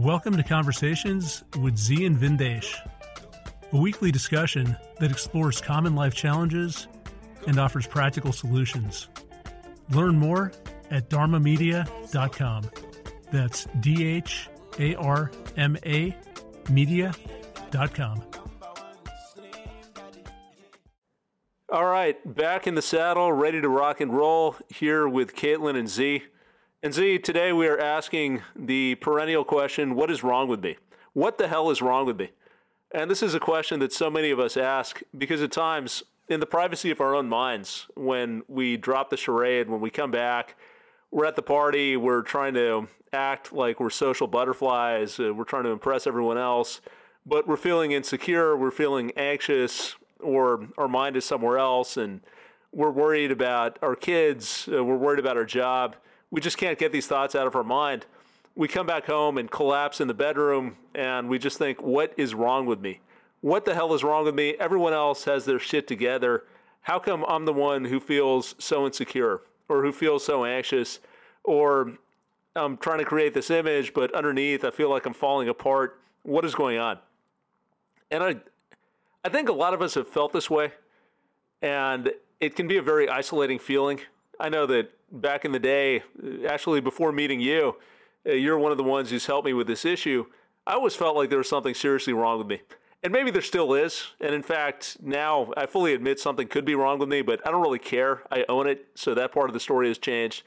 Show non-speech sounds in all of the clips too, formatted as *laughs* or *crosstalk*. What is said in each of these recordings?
Welcome to Conversations with Zi and Vindesh, a weekly discussion that explores common life challenges and offers practical solutions. Learn more at dharmamedia.com. That's D H A R M A media.com. All right, back in the saddle, ready to rock and roll here with Caitlin and Zi. And Zi, today we are asking the perennial question what is wrong with me? What the hell is wrong with me? And this is a question that so many of us ask because at times, in the privacy of our own minds, when we drop the charade, when we come back, we're at the party, we're trying to act like we're social butterflies, uh, we're trying to impress everyone else, but we're feeling insecure, we're feeling anxious, or our mind is somewhere else, and we're worried about our kids, uh, we're worried about our job we just can't get these thoughts out of our mind. We come back home and collapse in the bedroom and we just think, what is wrong with me? What the hell is wrong with me? Everyone else has their shit together. How come I'm the one who feels so insecure or who feels so anxious or I'm trying to create this image, but underneath I feel like I'm falling apart? What is going on? And I, I think a lot of us have felt this way, and it can be a very isolating feeling. I know that back in the day, actually before meeting you, uh, you're one of the ones who's helped me with this issue. I always felt like there was something seriously wrong with me. And maybe there still is. And in fact, now I fully admit something could be wrong with me, but I don't really care. I own it. So that part of the story has changed.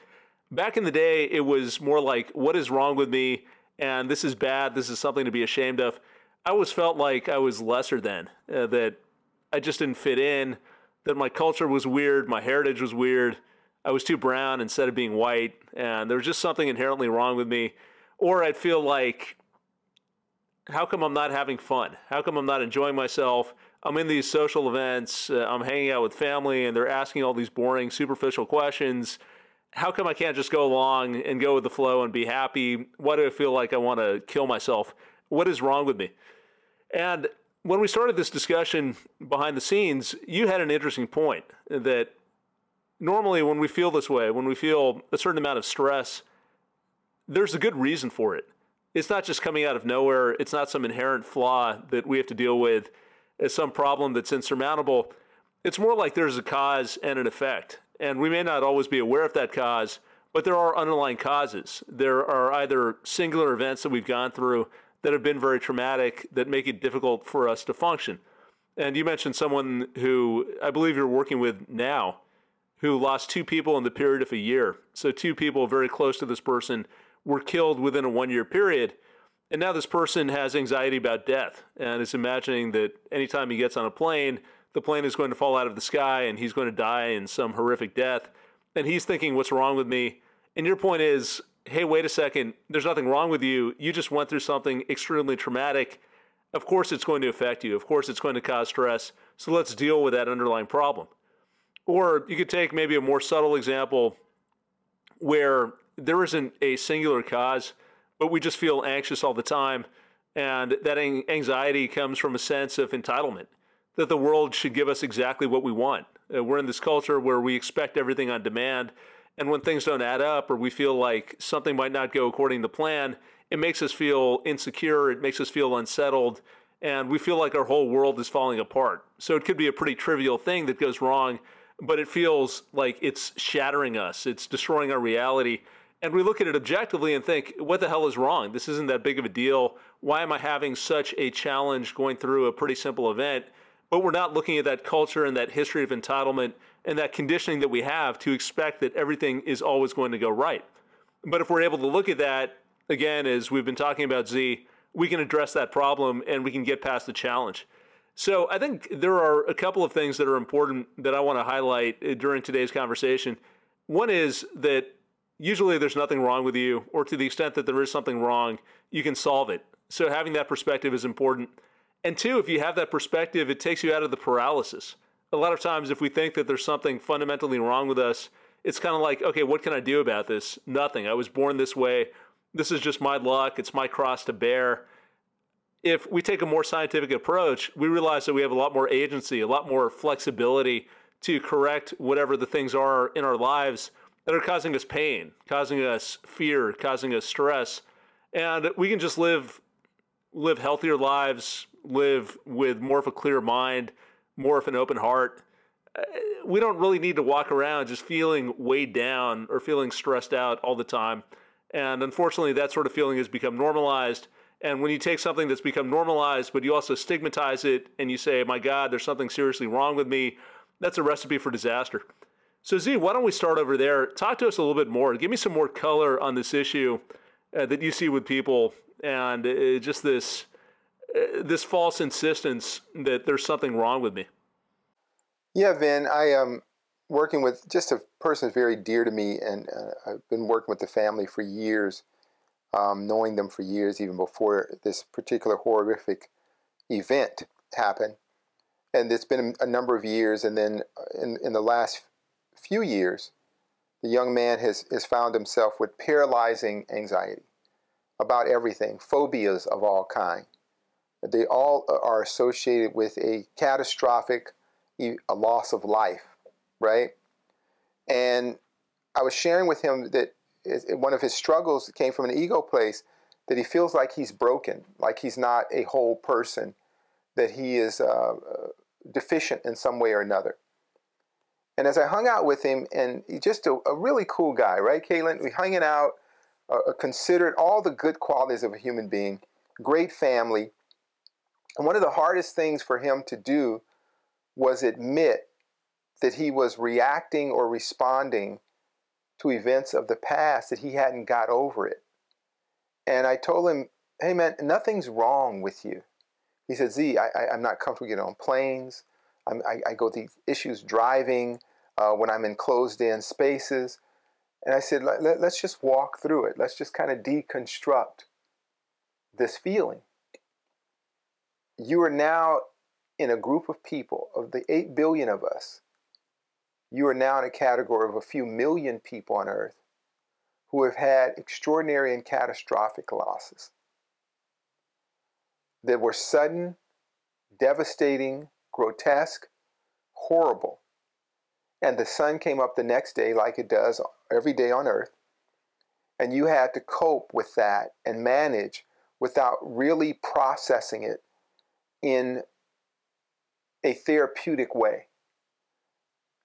Back in the day, it was more like, what is wrong with me? And this is bad. This is something to be ashamed of. I always felt like I was lesser than, uh, that I just didn't fit in, that my culture was weird, my heritage was weird I was too brown instead of being white, and there was just something inherently wrong with me. Or I'd feel like, how come I'm not having fun? How come I'm not enjoying myself? I'm in these social events, uh, I'm hanging out with family, and they're asking all these boring, superficial questions. How come I can't just go along and go with the flow and be happy? Why do I feel like I want to kill myself? What is wrong with me? And when we started this discussion behind the scenes, you had an interesting point that normally when we feel this way, when we feel a certain amount of stress, there's a good reason for it. It's not just coming out of nowhere. It's not some inherent flaw that we have to deal with as some problem that's insurmountable. It's more like there's a cause and an effect. And we may not always be aware of that cause, but there are underlying causes. There are either singular events that we've gone through that have been very traumatic that make it difficult for us to function. And you mentioned someone who I believe you're working with now who lost two people in the period of a year. So, two people very close to this person were killed within a one year period. And now this person has anxiety about death and is imagining that anytime he gets on a plane, the plane is going to fall out of the sky and he's going to die in some horrific death. And he's thinking, What's wrong with me? And your point is, Hey, wait a second, there's nothing wrong with you. You just went through something extremely traumatic. Of course, it's going to affect you. Of course, it's going to cause stress. So let's deal with that underlying problem. Or you could take maybe a more subtle example where there isn't a singular cause, but we just feel anxious all the time. And that anxiety comes from a sense of entitlement that the world should give us exactly what we want. Uh, we're in this culture where we expect everything on demand. And when things don't add up or we feel like something might not go according to plan, it makes us feel insecure. It makes us feel unsettled. And we feel like our whole world is falling apart. So it could be a pretty trivial thing that goes wrong but it feels like it's shattering us, it's destroying our reality. And we look at it objectively and think, what the hell is wrong? This isn't that big of a deal. Why am I having such a challenge going through a pretty simple event? But we're not looking at that culture and that history of entitlement and that conditioning that we have to expect that everything is always going to go right. But if we're able to look at that, again, as we've been talking about Zi, we can address that problem and we can get past the challenge. So I think there are a couple of things that are important that I want to highlight uh, during today's conversation. One is that usually there's nothing wrong with you, or to the extent that there is something wrong, you can solve it. So having that perspective is important. And two, if you have that perspective, it takes you out of the paralysis. A lot of times, if we think that there's something fundamentally wrong with us, it's kind of like, okay, what can I do about this? Nothing. I was born this way. This is just my luck. It's my cross to bear if we take a more scientific approach, we realize that we have a lot more agency, a lot more flexibility to correct whatever the things are in our lives that are causing us pain, causing us fear, causing us stress. and we can just live live healthier lives, live with more of a clear mind, more of an open heart. Uh, we don't really need to walk around just feeling weighed down or feeling stressed out all the time. And unfortunately, that sort of feeling has become normalized. And when you take something that's become normalized, but you also stigmatize it and you say, my God, there's something seriously wrong with me, that's a recipe for disaster. So, Zi, why don't we start over there? Talk to us a little bit more. Give me some more color on this issue uh, that you see with people and uh, just this uh, this false insistence that there's something wrong with me. Yeah, Vin, I am working with just a person that's very dear to me, and uh, I've been working with the family for years, um, knowing them for years, even before this particular horrific event happened. And it's been a number of years, and then uh, in, in the last few years, the young man has, has found himself with paralyzing anxiety about everything, phobias of all kind. They all are associated with a catastrophic a loss of life, right? And I was sharing with him that one of his struggles came from an ego place that he feels like he's broken, like he's not a whole person, that he is uh, deficient in some way or another. And as I hung out with him, and he's just a, a really cool guy, right, Caitlin? We hanging out, uh, considered all the good qualities of a human being, great family. And one of the hardest things for him to do was admit that he was reacting or responding to events of the past that he hadn't got over it. And I told him, hey man, nothing's wrong with you. He said, Zi, I, I, I'm not comfortable getting on planes. I'm, I, I go through issues driving uh, when I'm in closed in spaces. And I said, let, let, let's just walk through it. Let's just kind of deconstruct this feeling. You are now in a group of people, of the 8 billion of us, you are now in a category of a few million people on earth who have had extraordinary and catastrophic losses that were sudden, devastating, grotesque, horrible. And the sun came up the next day, like it does every day on earth, and you had to cope with that and manage without really processing it in a therapeutic way.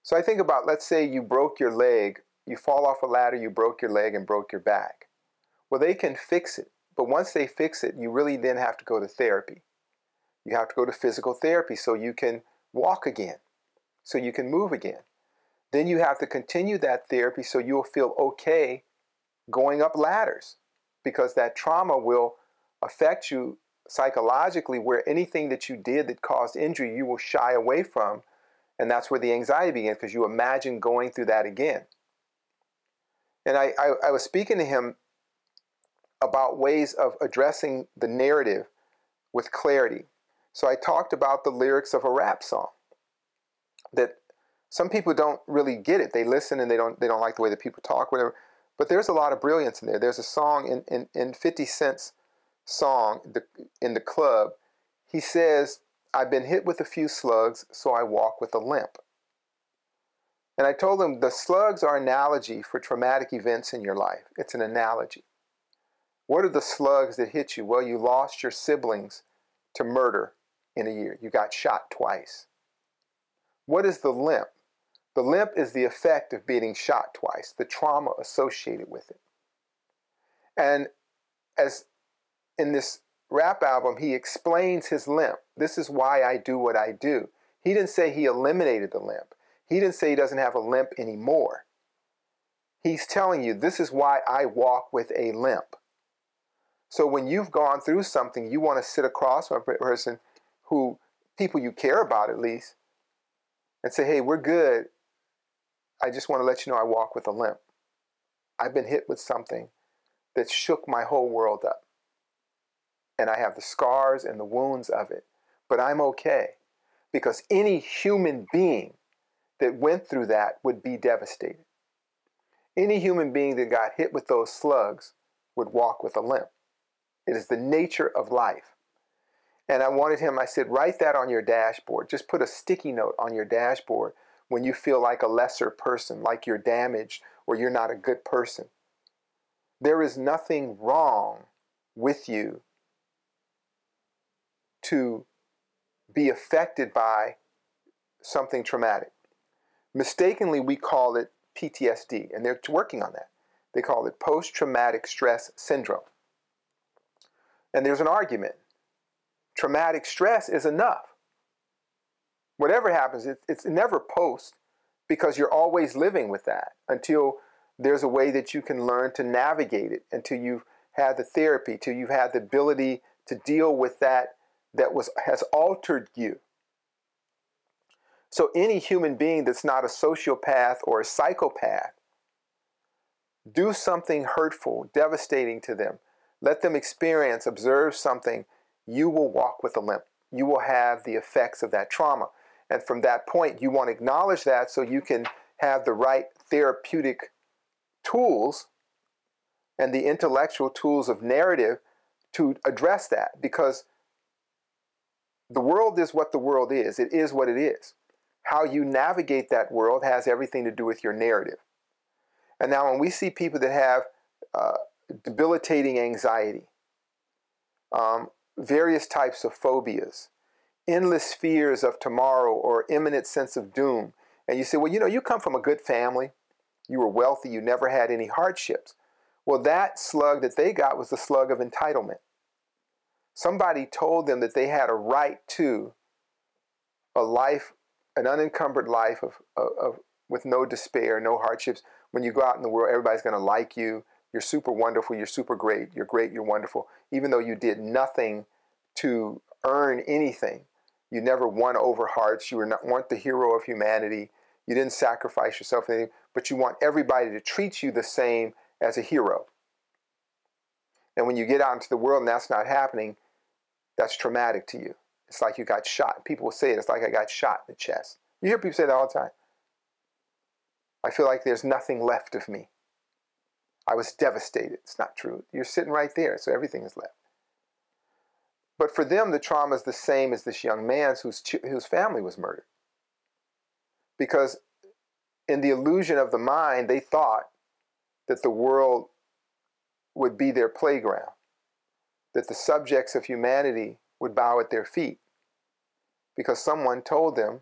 So I think about, let's say you broke your leg, you fall off a ladder, you broke your leg and broke your back. Well, they can fix it, but once they fix it, you really then have to go to therapy. You have to go to physical therapy so you can walk again, so you can move again. Then you have to continue that therapy so you'll feel okay going up ladders because that trauma will affect you psychologically where anything that you did that caused injury you will shy away from and that's where the anxiety begins because you imagine going through that again. And I, I, I, was speaking to him about ways of addressing the narrative with clarity. So i talked about the lyrics of a rap song that some people don't really get it. They listen and they don't they don't like the way that people talk whatever. But there's a lot of brilliance in there. There's a song in, in, in 50 Cent's song in the club, he says, I've been hit with a few slugs, so I walk with a limp. And I told him the slugs are analogy for traumatic events in your life. It's an analogy. What are the slugs that hit you? Well, you lost your siblings to murder in a year. You got shot twice. What is the limp? The limp is the effect of being shot twice, the trauma associated with it. And as in this rap album, he explains his limp. This is why I do what I do. He didn't say he eliminated the limp. He didn't say he doesn't have a limp anymore. He's telling you, this is why I walk with a limp. So when you've gone through something, you want to sit across from a person who, people you care about at least, and say, hey, we're good. I just want to let you know I walk with a limp. I've been hit with something that shook my whole world up and I have the scars and the wounds of it. But I'm okay because any human being that went through that would be devastated. Any human being that got hit with those slugs would walk with a limp. It is the nature of life. And I wanted him, I said, write that on your dashboard. Just put a sticky note on your dashboard when you feel like a lesser person, like you're damaged or you're not a good person. There is nothing wrong with you to be affected by something traumatic. Mistakenly, we call it PTSD, and they're working on that. They call it post traumatic stress syndrome. And there's an argument. Traumatic stress is enough. Whatever happens, it, it's never post because you're always living with that until there's a way that you can learn to navigate it, until you've had the therapy, till you've had the ability to deal with that that was has altered you. So any human being that's not a sociopath or a psychopath, do something hurtful, devastating to them. Let them experience, observe something. You will walk with a limp. You will have the effects of that trauma. And from that point, you want to acknowledge that so you can have the right therapeutic tools and the intellectual tools of narrative to address that. Because the world is what the world is, it is what it is. How you navigate that world has everything to do with your narrative. And now, when we see people that have uh, debilitating anxiety, um, various types of phobias, endless fears of tomorrow or imminent sense of doom, and you say, well, you know, you come from a good family, you were wealthy, you never had any hardships. Well, that slug that they got was the slug of entitlement. Somebody told them that they had a right to a life, an unencumbered life of, of, of with no despair, no hardships. When you go out in the world, everybody's going to like you. You're super wonderful. You're super great. You're great. You're wonderful. Even though you did nothing to earn anything, you never won over hearts. You were not weren't the hero of humanity. You didn't sacrifice yourself, anything, but you want everybody to treat you the same as a hero. And when you get out into the world and that's not happening, that's traumatic to you. It's like you got shot. People will say it. It's like I got shot in the chest. You hear people say that all the time. I feel like there's nothing left of me. I was devastated. It's not true. You're sitting right there, so everything is left. But for them, the trauma is the same as this young man's whose, whose family was murdered. Because in the illusion of the mind, they thought that the world would be their playground, that the subjects of humanity would bow at their feet because someone told them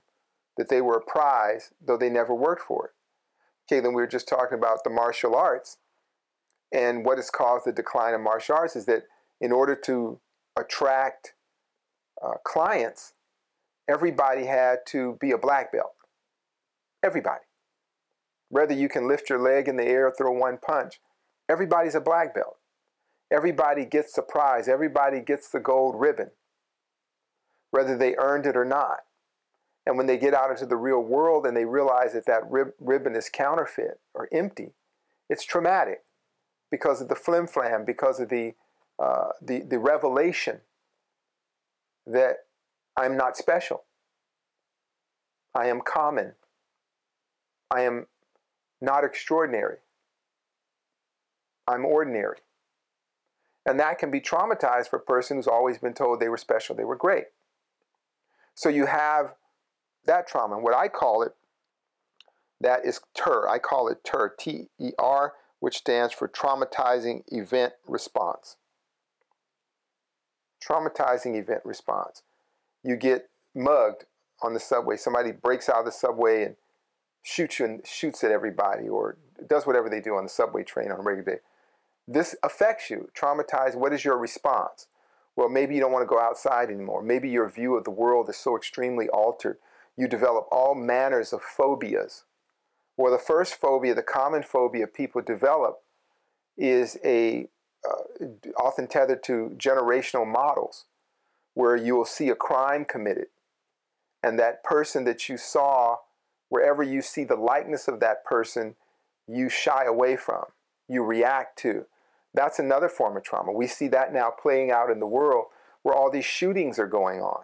that they were a prize, though they never worked for it. Okay, then we were just talking about the martial arts. And what has caused the decline of martial arts is that in order to attract uh, clients, everybody had to be a black belt. Everybody. Whether you can lift your leg in the air or throw one punch, everybody's a black belt. Everybody gets the prize, everybody gets the gold ribbon, whether they earned it or not. And when they get out into the real world and they realize that that rib- ribbon is counterfeit or empty, it's traumatic because of the flim flam, because of the, uh, the, the revelation that I'm not special. I am common. I am not extraordinary. I'm ordinary. And that can be traumatized for a person who's always been told they were special, they were great. So you have that trauma. And what I call it, that is TER. I call it TER, T E R, which stands for Traumatizing Event Response. Traumatizing Event Response. You get mugged on the subway. Somebody breaks out of the subway and shoots you and shoots at everybody or does whatever they do on the subway train on a regular day. This affects you, traumatized. What is your response? Well, maybe you don't want to go outside anymore. Maybe your view of the world is so extremely altered. You develop all manners of phobias. Well, the first phobia, the common phobia people develop, is a uh, often tethered to generational models, where you will see a crime committed, and that person that you saw wherever you see the likeness of that person, you shy away from, you react to. That's another form of trauma. We see that now playing out in the world where all these shootings are going on.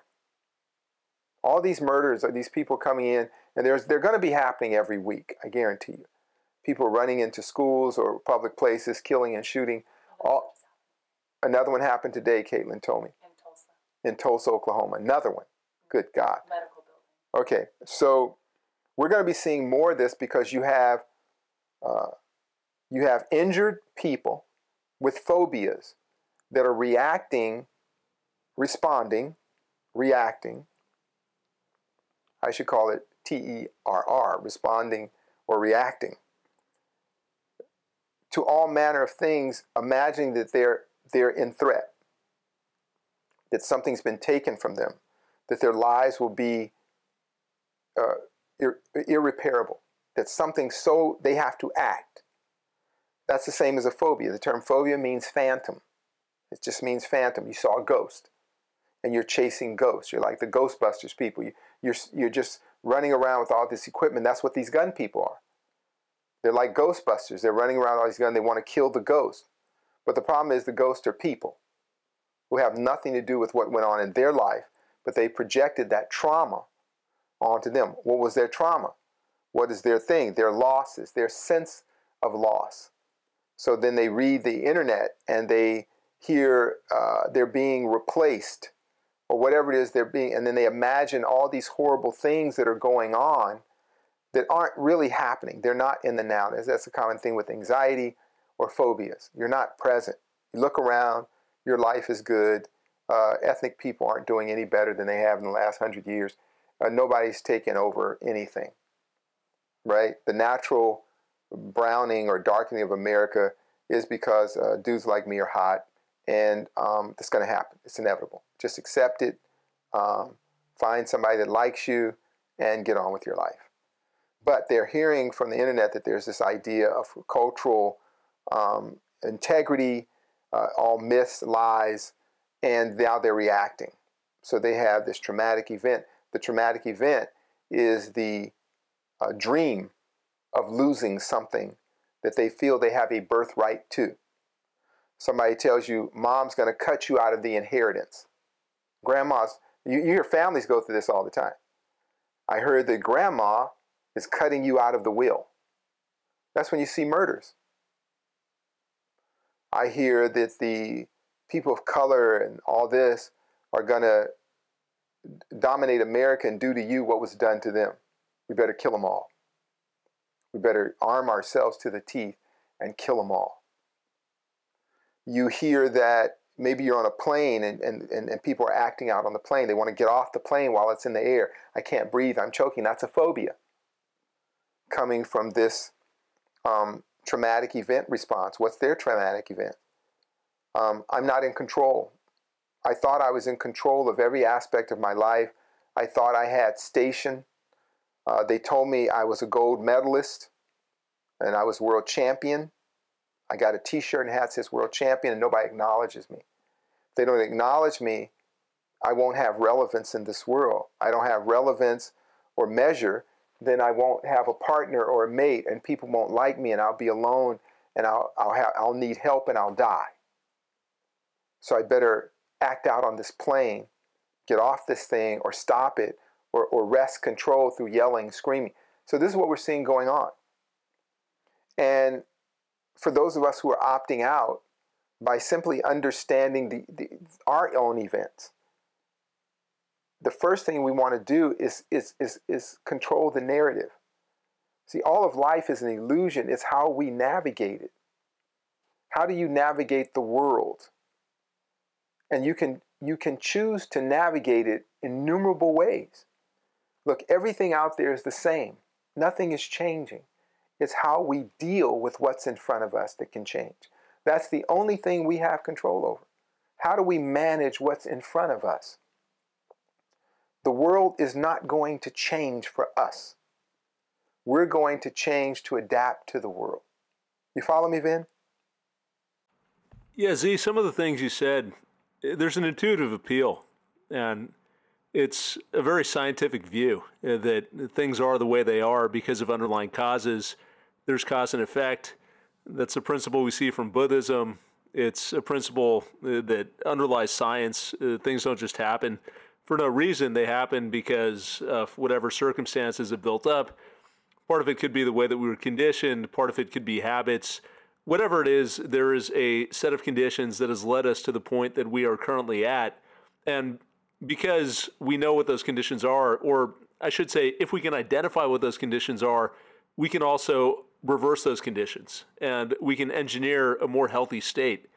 All these murders, these people coming in, and there's, they're going to be happening every week, I guarantee you. People running into schools or public places, killing and shooting. All, another one happened today, Caitlin told me. In Tulsa. In Tulsa, Oklahoma. Another one. Good God. Medical building. Okay, so we're going to be seeing more of this because you have uh, you have injured people with phobias that are reacting, responding, reacting. I should call it T E R R, responding or reacting to all manner of things, imagining that they're, they're in threat, that something's been taken from them, that their lives will be uh, ir- irreparable, that something so they have to act. That's the same as a phobia. The term phobia means phantom. It just means phantom. You saw a ghost and you're chasing ghosts. You're like the Ghostbusters people. You, you're, you're just running around with all this equipment. That's what these gun people are. They're like Ghostbusters. They're running around with all these guns. They want to kill the ghost. But the problem is the ghosts are people who have nothing to do with what went on in their life, but they projected that trauma onto them. What was their trauma? What is their thing? Their losses, their sense of loss. So then they read the internet and they hear uh, they're being replaced or whatever it is they're being, and then they imagine all these horrible things that are going on that aren't really happening. They're not in the now. That's a common thing with anxiety or phobias. You're not present. You look around, your life is good. Uh, ethnic people aren't doing any better than they have in the last hundred years. Uh, nobody's taken over anything, right? The natural browning or darkening of America is because uh, dudes like me are hot, and um, that's going to happen. It's inevitable. Just accept it. Um, find somebody that likes you, and get on with your life. But they're hearing from the internet that there's this idea of cultural um, integrity, uh, all myths, lies, and now they're reacting. So they have this traumatic event. The traumatic event is the uh, dream of losing something that they feel they have a birthright to. Somebody tells you, mom's going to cut you out of the inheritance. Grandma's, you, you hear families go through this all the time. I heard that grandma is cutting you out of the will. That's when you see murders. I hear that the people of color and all this are going to dominate America and do to you what was done to them. We better kill them all. We better arm ourselves to the teeth and kill them all. You hear that maybe you're on a plane and, and, and, and people are acting out on the plane. They want to get off the plane while it's in the air. I can't breathe. I'm choking. That's a phobia coming from this um, traumatic event response. What's their traumatic event? Um, I'm not in control. I thought I was in control of every aspect of my life. I thought I had station. Uh, they told me I was a gold medalist and I was world champion. I got a t shirt and hat that says world champion, and nobody acknowledges me. If they don't acknowledge me, I won't have relevance in this world. I don't have relevance or measure then I won't have a partner or a mate, and people won't like me, and I'll be alone, and I'll I'll have I'll need help, and I'll die. So I better act out on this plane, get off this thing, or stop it, or or wrest control through yelling, screaming. So this is what we're seeing going on. And for those of us who are opting out, by simply understanding the, the our own events, the first thing we want to do is, is, is, is control the narrative. See, all of life is an illusion, it's how we navigate it. How do you navigate the world? And you can, you can choose to navigate it innumerable ways. Look, everything out there is the same, nothing is changing. It's how we deal with what's in front of us that can change. That's the only thing we have control over. How do we manage what's in front of us? The world is not going to change for us. We're going to change to adapt to the world. You follow me, Vin? Yeah, Zi, some of the things you said, eh, there's an intuitive appeal. And it's a very scientific view uh, that things are the way they are because of underlying causes. There's cause and effect. That's a principle we see from Buddhism. It's a principle uh, that underlies science. Uh, things don't just happen for no reason. They happen because of whatever circumstances have built up. Part of it could be the way that we were conditioned, part of it could be habits. Whatever it is, there is a set of conditions that has led us to the point that we are currently at. And because we know what those conditions are, or I should say, if we can identify what those conditions are, we can also reverse those conditions and we can engineer a more healthy state.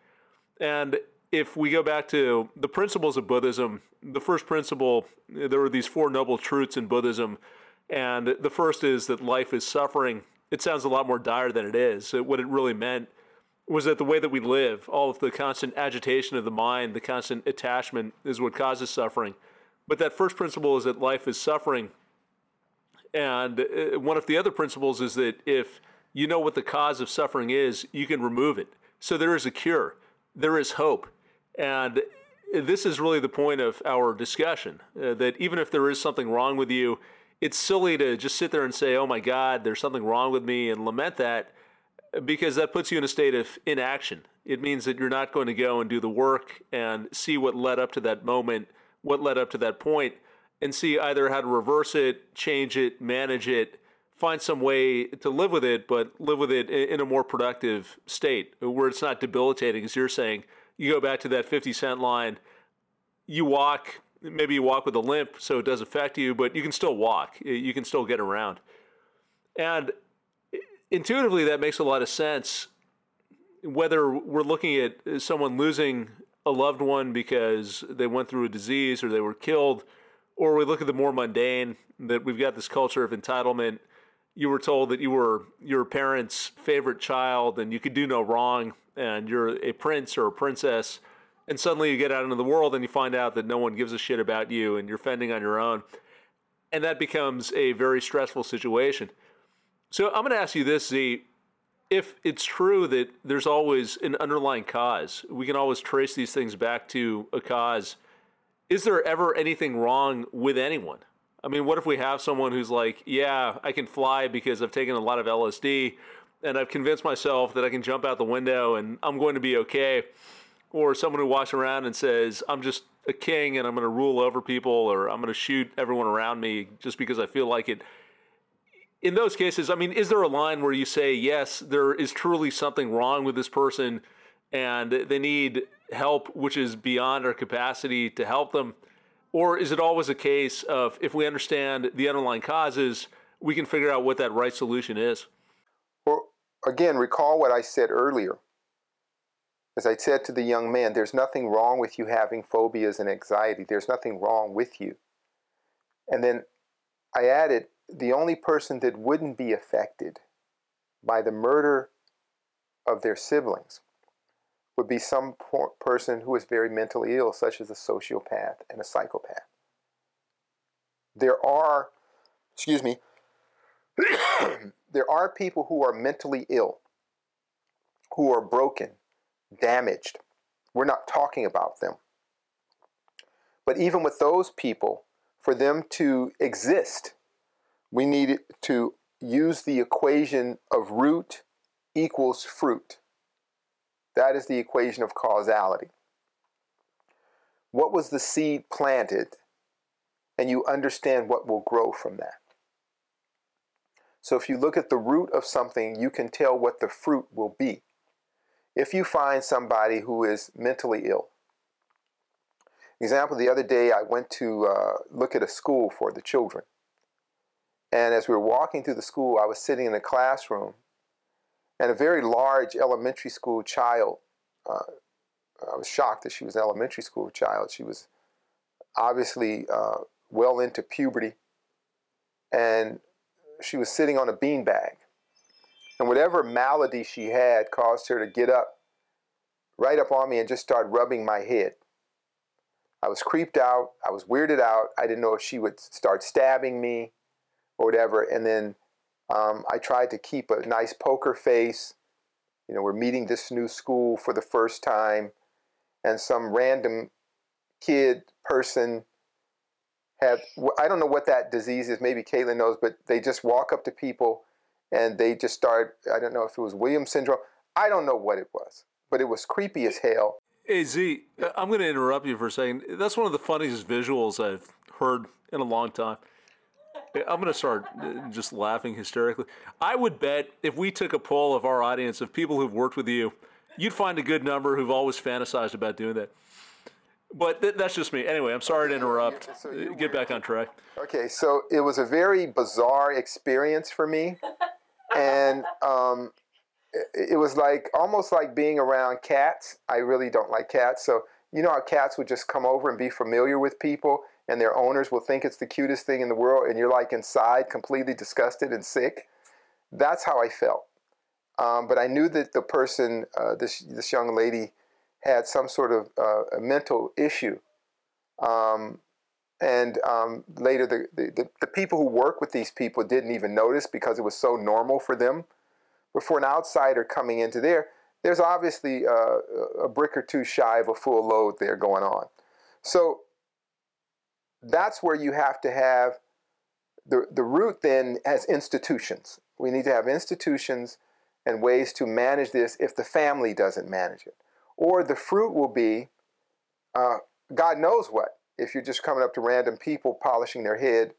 And if we go back to the principles of Buddhism, the first principle, there are these four noble truths in Buddhism. And the first is that life is suffering. It sounds a lot more dire than it is. What it really meant was that the way that we live, all of the constant agitation of the mind, the constant attachment is what causes suffering. But that first principle is that life is suffering. And uh, one of the other principles is that if you know what the cause of suffering is, you can remove it. So there is a cure, there is hope. And this is really the point of our discussion uh, that even if there is something wrong with you, it's silly to just sit there and say, oh my God, there's something wrong with me and lament that because that puts you in a state of inaction. It means that you're not going to go and do the work and see what led up to that moment, what led up to that point, and see either how to reverse it, change it, manage it, find some way to live with it, but live with it in a more productive state where it's not debilitating, as you're saying. You go back to that 50 Cent line, you walk, maybe you walk with a limp so it does affect you, but you can still walk, you can still get around. And intuitively, that makes a lot of sense. Whether we're looking at someone losing a loved one because they went through a disease or they were killed, or we look at the more mundane, that we've got this culture of entitlement. You were told that you were your parents' favorite child and you could do no wrong, and you're a prince or a princess, and suddenly you get out into the world and you find out that no one gives a shit about you and you're fending on your own. And that becomes a very stressful situation. So I'm going to ask you this, Zi. If it's true that there's always an underlying cause, we can always trace these things back to a cause. Is there ever anything wrong with anyone? I mean, what if we have someone who's like, yeah, I can fly because I've taken a lot of LSD and I've convinced myself that I can jump out the window and I'm going to be okay. Or someone who walks around and says, I'm just a king and I'm going to rule over people or I'm going to shoot everyone around me just because I feel like it in those cases, I mean, is there a line where you say, yes, there is truly something wrong with this person and they need help, which is beyond our capacity to help them? Or is it always a case of if we understand the underlying causes, we can figure out what that right solution is? Well, again, recall what I said earlier. As I said to the young man, there's nothing wrong with you having phobias and anxiety. There's nothing wrong with you. And then I added, the only person that wouldn't be affected by the murder of their siblings would be some person who is very mentally ill, such as a sociopath and a psychopath. There are, excuse me, *coughs* there are people who are mentally ill, who are broken, damaged. We're not talking about them. But even with those people, for them to exist, we need to use the equation of root equals fruit. That is the equation of causality. What was the seed planted? And you understand what will grow from that. So if you look at the root of something, you can tell what the fruit will be. If you find somebody who is mentally ill, example, the other day I went to uh, look at a school for the children. And as we were walking through the school, I was sitting in a classroom, and a very large elementary school child. Uh, I was shocked that she was an elementary school child. She was obviously uh, well into puberty, and she was sitting on a beanbag. And whatever malady she had caused her to get up right up on me and just start rubbing my head. I was creeped out. I was weirded out. I didn't know if she would start stabbing me or whatever. And then um, I tried to keep a nice poker face. You know, we're meeting this new school for the first time, and some random kid person had I don't know what that disease is. Maybe Caitlin knows, but they just walk up to people and they just start. I don't know if it was Williams syndrome. I don't know what it was, but it was creepy as hell. Hey Zi, I'm going to interrupt you for a second. That's one of the funniest visuals I've heard in a long time. I'm going to start uh, just laughing hysterically. I would bet if we took a poll of our audience of people who've worked with you, you'd find a good number who've always fantasized about doing that. But th- that's just me. Anyway, I'm sorry to interrupt. So uh, Get back on track. Okay, so it was a very bizarre experience for me. *laughs* and um, it was like almost like being around cats. I really don't like cats. So, you know how cats would just come over and be familiar with people and their owners will think it's the cutest thing in the world and you're like inside completely disgusted and sick? That's how I felt. Um, but I knew that the person, uh, this, this young lady, had some sort of uh, a mental issue. Um, and um, later, the, the, the people who work with these people didn't even notice because it was so normal for them. But for an outsider coming into there, there's obviously uh, a brick or two shy of a full load there going on. So that's where you have to have the, the root then as institutions. We need to have institutions and ways to manage this if the family doesn't manage it. Or the fruit will be uh, God knows what. If you're just coming up to random people polishing their head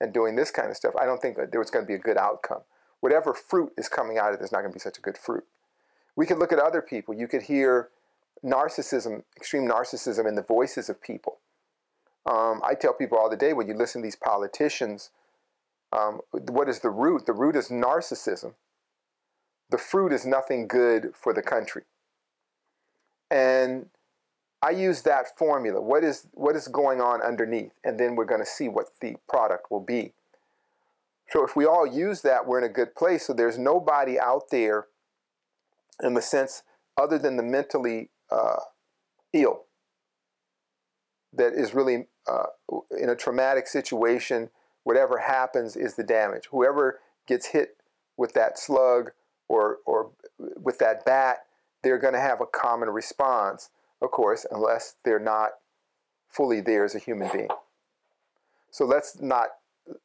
and doing this kind of stuff, I don't think that there was going to be a good outcome. Whatever fruit is coming out of this is not going to be such a good fruit. We could look at other people. You could hear narcissism, extreme narcissism in the voices of people. Um, I tell people all the day when you listen to these politicians, um, what is the root? The root is narcissism. The fruit is nothing good for the country. And I use that formula. What is what is going on underneath? And then we're going to see what the product will be. So if we all use that, we're in a good place. So there's nobody out there in the sense other than the mentally uh, ill that is really uh, in a traumatic situation. Whatever happens is the damage. Whoever gets hit with that slug or, or with that bat, they're going to have a common response, of course, unless they're not fully there as a human being. So let's not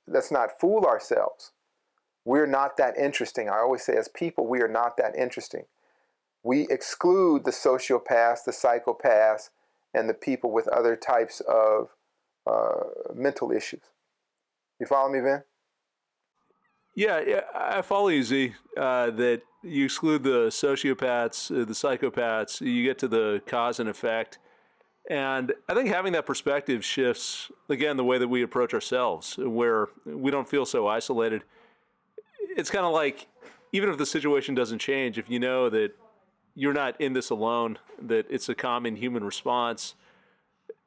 let's not fool ourselves. We're not that interesting. I always say, as people, we are not that interesting. We exclude the sociopaths, the psychopaths, and the people with other types of uh, mental issues. You follow me, Vin? Yeah, yeah, I follow you, Zi. Uh, that you exclude the sociopaths, uh, the psychopaths, you get to the cause and effect. And I think having that perspective shifts, again, the way that we approach ourselves, where we don't feel so isolated. It's kind of like, even if the situation doesn't change, if you know that you're not in this alone, that it's a common human response,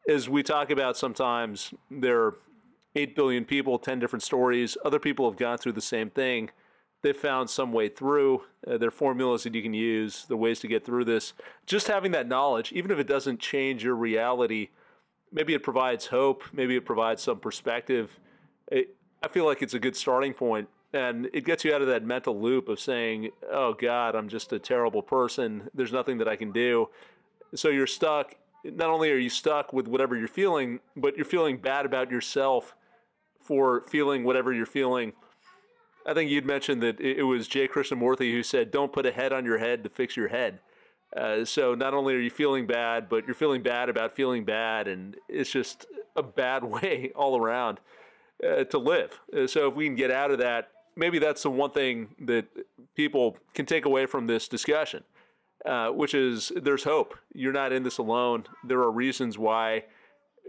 as we talk about sometimes, there are 8 billion people, 10 different stories. Other people have gone through the same thing. They've found some way through. Uh, there are formulas that you can use, the ways to get through this. Just having that knowledge, even if it doesn't change your reality, maybe it provides hope, maybe it provides some perspective. It, I feel like it's a good starting point and it gets you out of that mental loop of saying, "Oh God, I'm just a terrible person. There's nothing that I can do." So you're stuck. Not only are you stuck with whatever you're feeling, but you're feeling bad about yourself for feeling whatever you're feeling. I think you'd mentioned that it was J. Krishnamurti who said, "Don't put a head on your head to fix your head." Uh, so not only are you feeling bad, but you're feeling bad about feeling bad, and it's just a bad *laughs* way all around uh, to live. Uh, so if we can get out of that, maybe that's the one thing that people can take away from this discussion, uh, which is there's hope. You're not in this alone. There are reasons why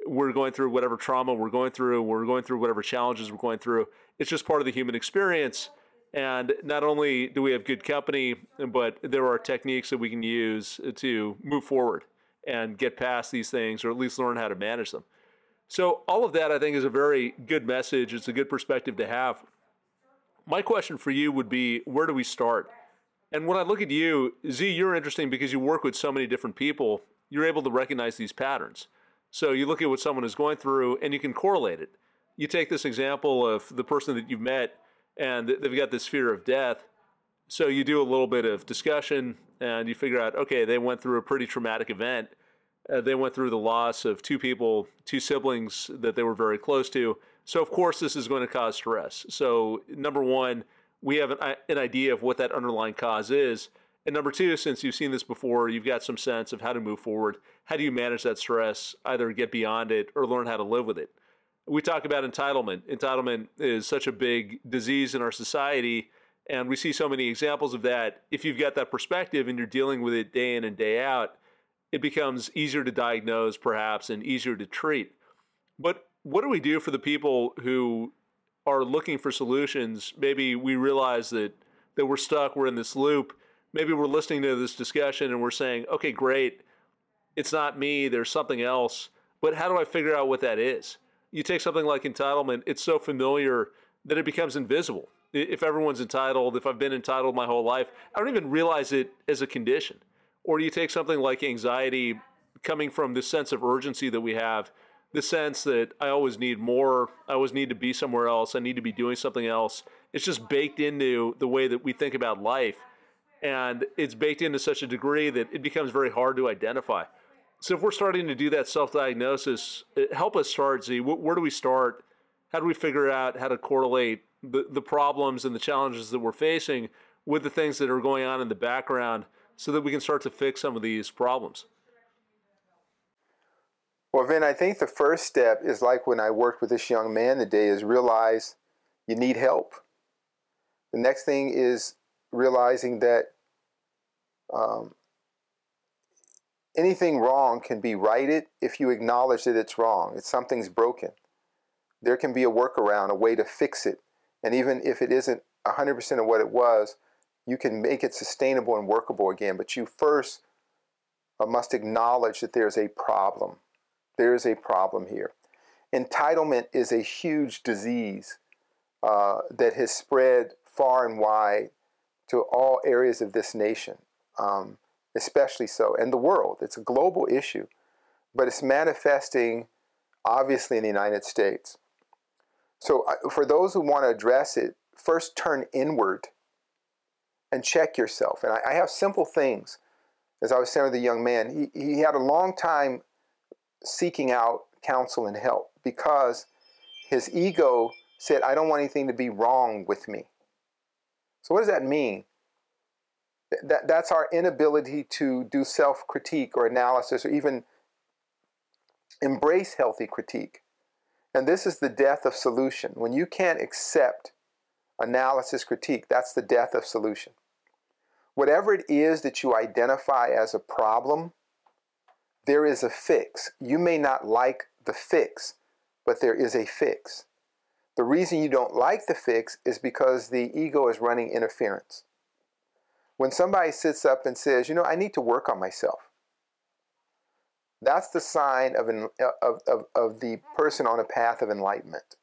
we're going through whatever trauma we're going through, we're going through whatever challenges we're going through. It's just part of the human experience. And not only do we have good company, but there are techniques that we can use to move forward and get past these things, or at least learn how to manage them. So, all of that I think is a very good message. It's a good perspective to have. My question for you would be where do we start? And when I look at you, Zi, you're interesting because you work with so many different people. You're able to recognize these patterns. So you look at what someone is going through and you can correlate it. You take this example of the person that you've met and they've got this fear of death. So you do a little bit of discussion and you figure out, okay, they went through a pretty traumatic event. Uh, they went through the loss of two people, two siblings that they were very close to. So, of course, this is going to cause stress. So, number one, we have an, an idea of what that underlying cause is. And number two, since you've seen this before, you've got some sense of how to move forward. How do you manage that stress, either get beyond it or learn how to live with it? We talk about entitlement. Entitlement is such a big disease in our society, and we see so many examples of that. If you've got that perspective and you're dealing with it day in and day out, it becomes easier to diagnose, perhaps, and easier to treat. But what do we do for the people who are looking for solutions? Maybe we realize that, that we're stuck, we're in this loop maybe we're listening to this discussion and we're saying, okay, great, it's not me, there's something else, but how do I figure out what that is? You take something like entitlement, it's so familiar that it becomes invisible. If everyone's entitled, if I've been entitled my whole life, I don't even realize it as a condition. Or do you take something like anxiety coming from this sense of urgency that we have, the sense that I always need more, I always need to be somewhere else, I need to be doing something else. It's just baked into the way that we think about life. And it's baked into such a degree that it becomes very hard to identify. So if we're starting to do that self-diagnosis, uh, help us start, Zi. Where do we start? How do we figure out how to correlate the, the problems and the challenges that we're facing with the things that are going on in the background so that we can start to fix some of these problems? Well, Vin, I think the first step is like when I worked with this young man today is realize you need help. The next thing is realizing that um, anything wrong can be righted if you acknowledge that it's wrong. If something's broken, there can be a workaround, a way to fix it. And even if it isn't 100% of what it was, you can make it sustainable and workable again. But you first uh, must acknowledge that there's a problem. There is a problem here. Entitlement is a huge disease uh, that has spread far and wide to all areas of this nation, um, especially so, and the world. It's a global issue, but it's manifesting obviously in the United States. So, uh, for those who want to address it, first turn inward and check yourself. And I, I have simple things. As I was saying with the young man, he, he had a long time seeking out counsel and help because his ego said, I don't want anything to be wrong with me. So, what does that mean? That, that's our inability to do self critique or analysis or even embrace healthy critique. And this is the death of solution. When you can't accept analysis critique, that's the death of solution. Whatever it is that you identify as a problem, there is a fix. You may not like the fix, but there is a fix. The reason you don't like the fix is because the ego is running interference. When somebody sits up and says, you know, I need to work on myself, that's the sign of, an, of, of, of the person on a path of enlightenment.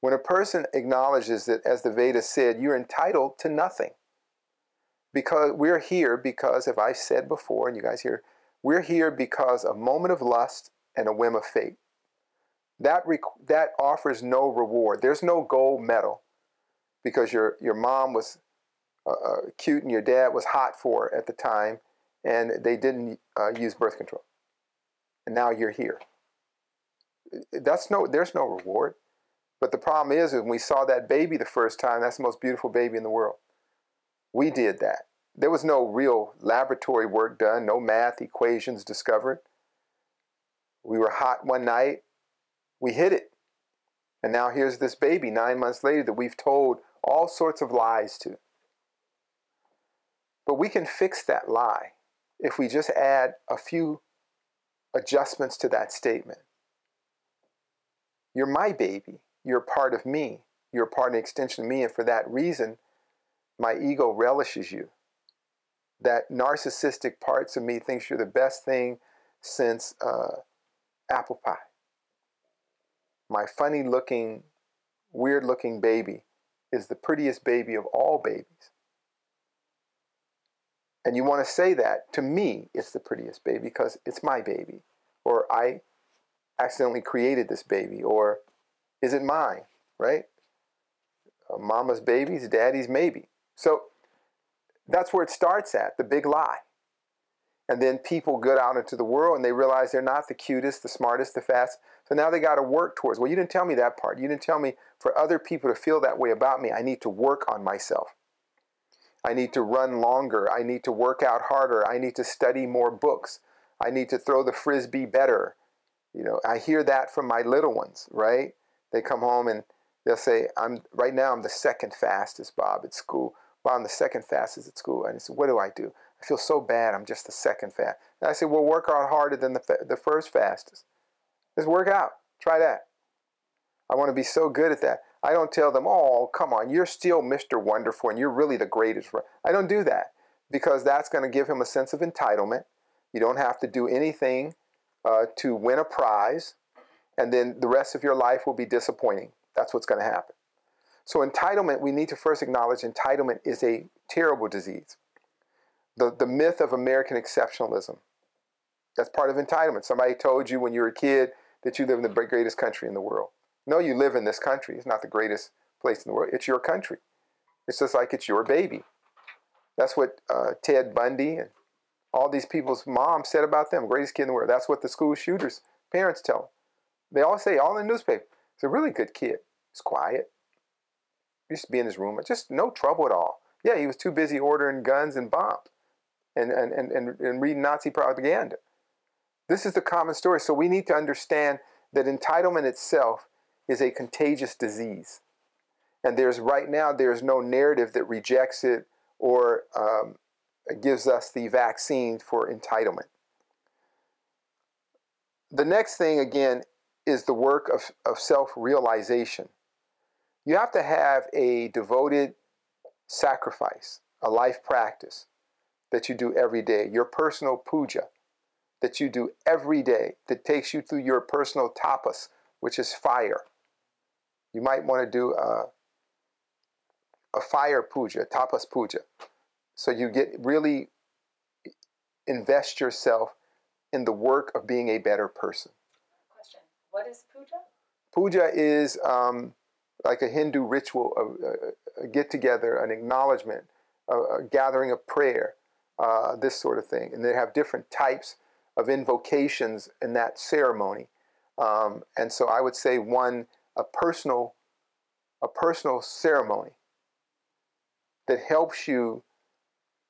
When a person acknowledges that, as the Vedas said, you're entitled to nothing. Because we're here because, if I've said before, and you guys hear, we're here because a moment of lust and a whim of fate that that offers no reward. There's no gold medal because your your mom was uh, uh, cute and your dad was hot for her at the time, and they didn't uh, use birth control, and now you're here. That's no. There's no reward. But the problem is, when we saw that baby the first time, that's the most beautiful baby in the world. We did that. There was no real laboratory work done, no math equations discovered. We were hot one night, we hid it. And now here's this baby nine months later that we've told all sorts of lies to. But we can fix that lie if we just add a few adjustments to that statement. You're my baby. You're part of me. You're part of an extension of me. And for that reason, my ego relishes you. That narcissistic parts of me thinks you're the best thing since uh, apple pie my funny looking, weird looking baby is the prettiest baby of all babies. And you want to say that to me, it's the prettiest baby because it's my baby, or I accidentally created this baby, or is it mine, right? mama's baby's daddy's maybe. So that's where it starts at the big lie. And then people get out into the world and they realize they're not the cutest, the smartest, the fast. So now they got to work towards, well, you didn't tell me that part. You didn't tell me for other people to feel that way about me. I need to work on myself. I need to run longer. I need to work out harder. I need to study more books. I need to throw the frisbee better. You know, I hear that from my little ones, right? They come home and they'll say, I'm right now I'm the second fastest, Bob, at school. Bob, I'm the second fastest at school. And I said, what do I do? I feel so bad. I'm just the second fast. And I said, well, work out harder than the, the first fastest. Just work out. Try that. I want to be so good at that. I don't tell them, oh, come on, you're still Mr. Wonderful and you're really the greatest. I don't do that because that's going to give him a sense of entitlement. You don't have to do anything uh, to win a prize, and then the rest of your life will be disappointing. That's what's going to happen. So, entitlement, we need to first acknowledge entitlement is a terrible disease. The, the myth of American exceptionalism. That's part of entitlement. Somebody told you when you were a kid that you live in the greatest country in the world. No, you live in this country. It's not the greatest place in the world. It's your country. It's just like it's your baby. That's what uh, Ted Bundy and all these people's moms said about them. Greatest kid in the world. That's what the school shooters' parents tell them. They all say, all in the newspaper, It's a really good kid. He's quiet. Used to be in his room. Just no trouble at all. Yeah, he was too busy ordering guns and bombs and, and, and, and, and reading Nazi propaganda. This is the common story. So we need to understand that entitlement itself is a contagious disease. And there's right now, there's no narrative that rejects it or um, gives us the vaccine for entitlement. The next thing, again, is the work of, of self realization. You have to have a devoted sacrifice, a life practice that you do every day, your personal puja that you do every day that takes you through your personal tapas, which is fire. You might want to do a, a fire puja, tapas puja. So you get really invest yourself in the work of being a better person. Question What is puja? Puja is um, like a Hindu ritual, a, a, get together, an acknowledgement, a, a gathering of prayer, uh, this sort of thing. And they have different types of invocations in that ceremony. Um, and so I would say one, a personal, a personal ceremony that helps you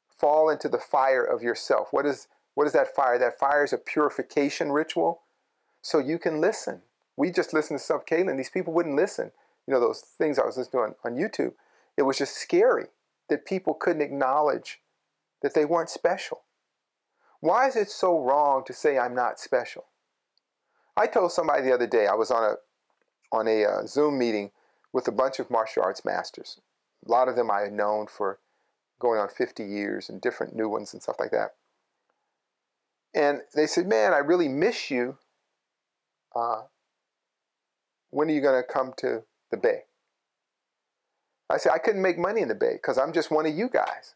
fall into the fire of yourself. What is, what is that fire? That fire is a purification ritual so you can listen. We just listened to stuff, Caitlin. These people wouldn't listen. You know, those things I was listening to on, on YouTube. It was just scary that people couldn't acknowledge that they weren't special. Why is it so wrong to say I'm not special? I told somebody the other day, I was on a, on a uh, Zoom meeting with a bunch of martial arts masters. A lot of them I had known for going on 50 years and different new ones and stuff like that. And they said, Man, I really miss you. Uh, when are you going to come to the Bay? I said, I couldn't make money in the Bay because I'm just one of you guys.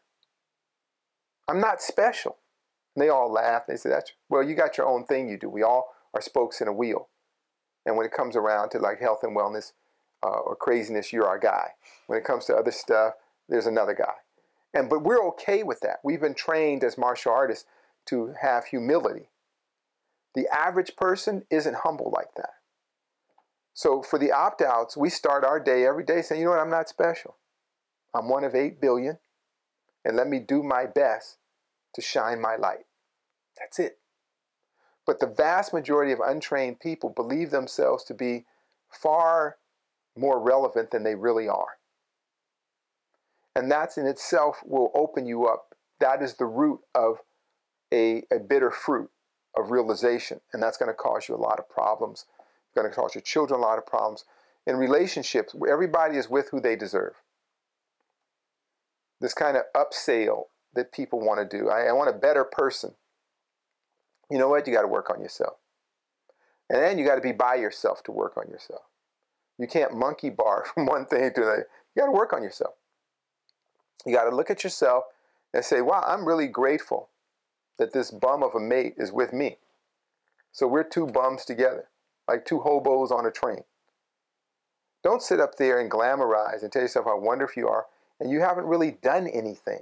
I'm not special. And they all laughed. They said, That's well, you got your own thing you do. We all are spokes in a wheel. And when it comes around to like health and wellness uh, or craziness, you're our guy. When it comes to other stuff, there's another guy. And but we're okay with that. We've been trained as martial artists to have humility. The average person isn't humble like that. So for the opt outs, we start our day every day saying, you know what, I'm not special. I'm one of 8 billion, and let me do my best to shine my light. That's it. But the vast majority of untrained people believe themselves to be far more relevant than they really are. And that's in itself will open you up. That is the root of a, a bitter fruit of realization. And that's going to cause you a lot of problems. Going to cause your children a lot of problems. In relationships, everybody is with who they deserve. This kind of upsell that people want to do. I, I want a better person. You know what? You got to work on yourself. And then you got to be by yourself to work on yourself. You can't monkey bar *laughs* from one thing to another. You got to work on yourself. You got to look at yourself and say, wow, I'm really grateful that this bum of a mate is with me. So we're two bums together, like two hobos on a train. Don't sit up there and glamorize and tell yourself how wonderful you are, and you haven't really done anything.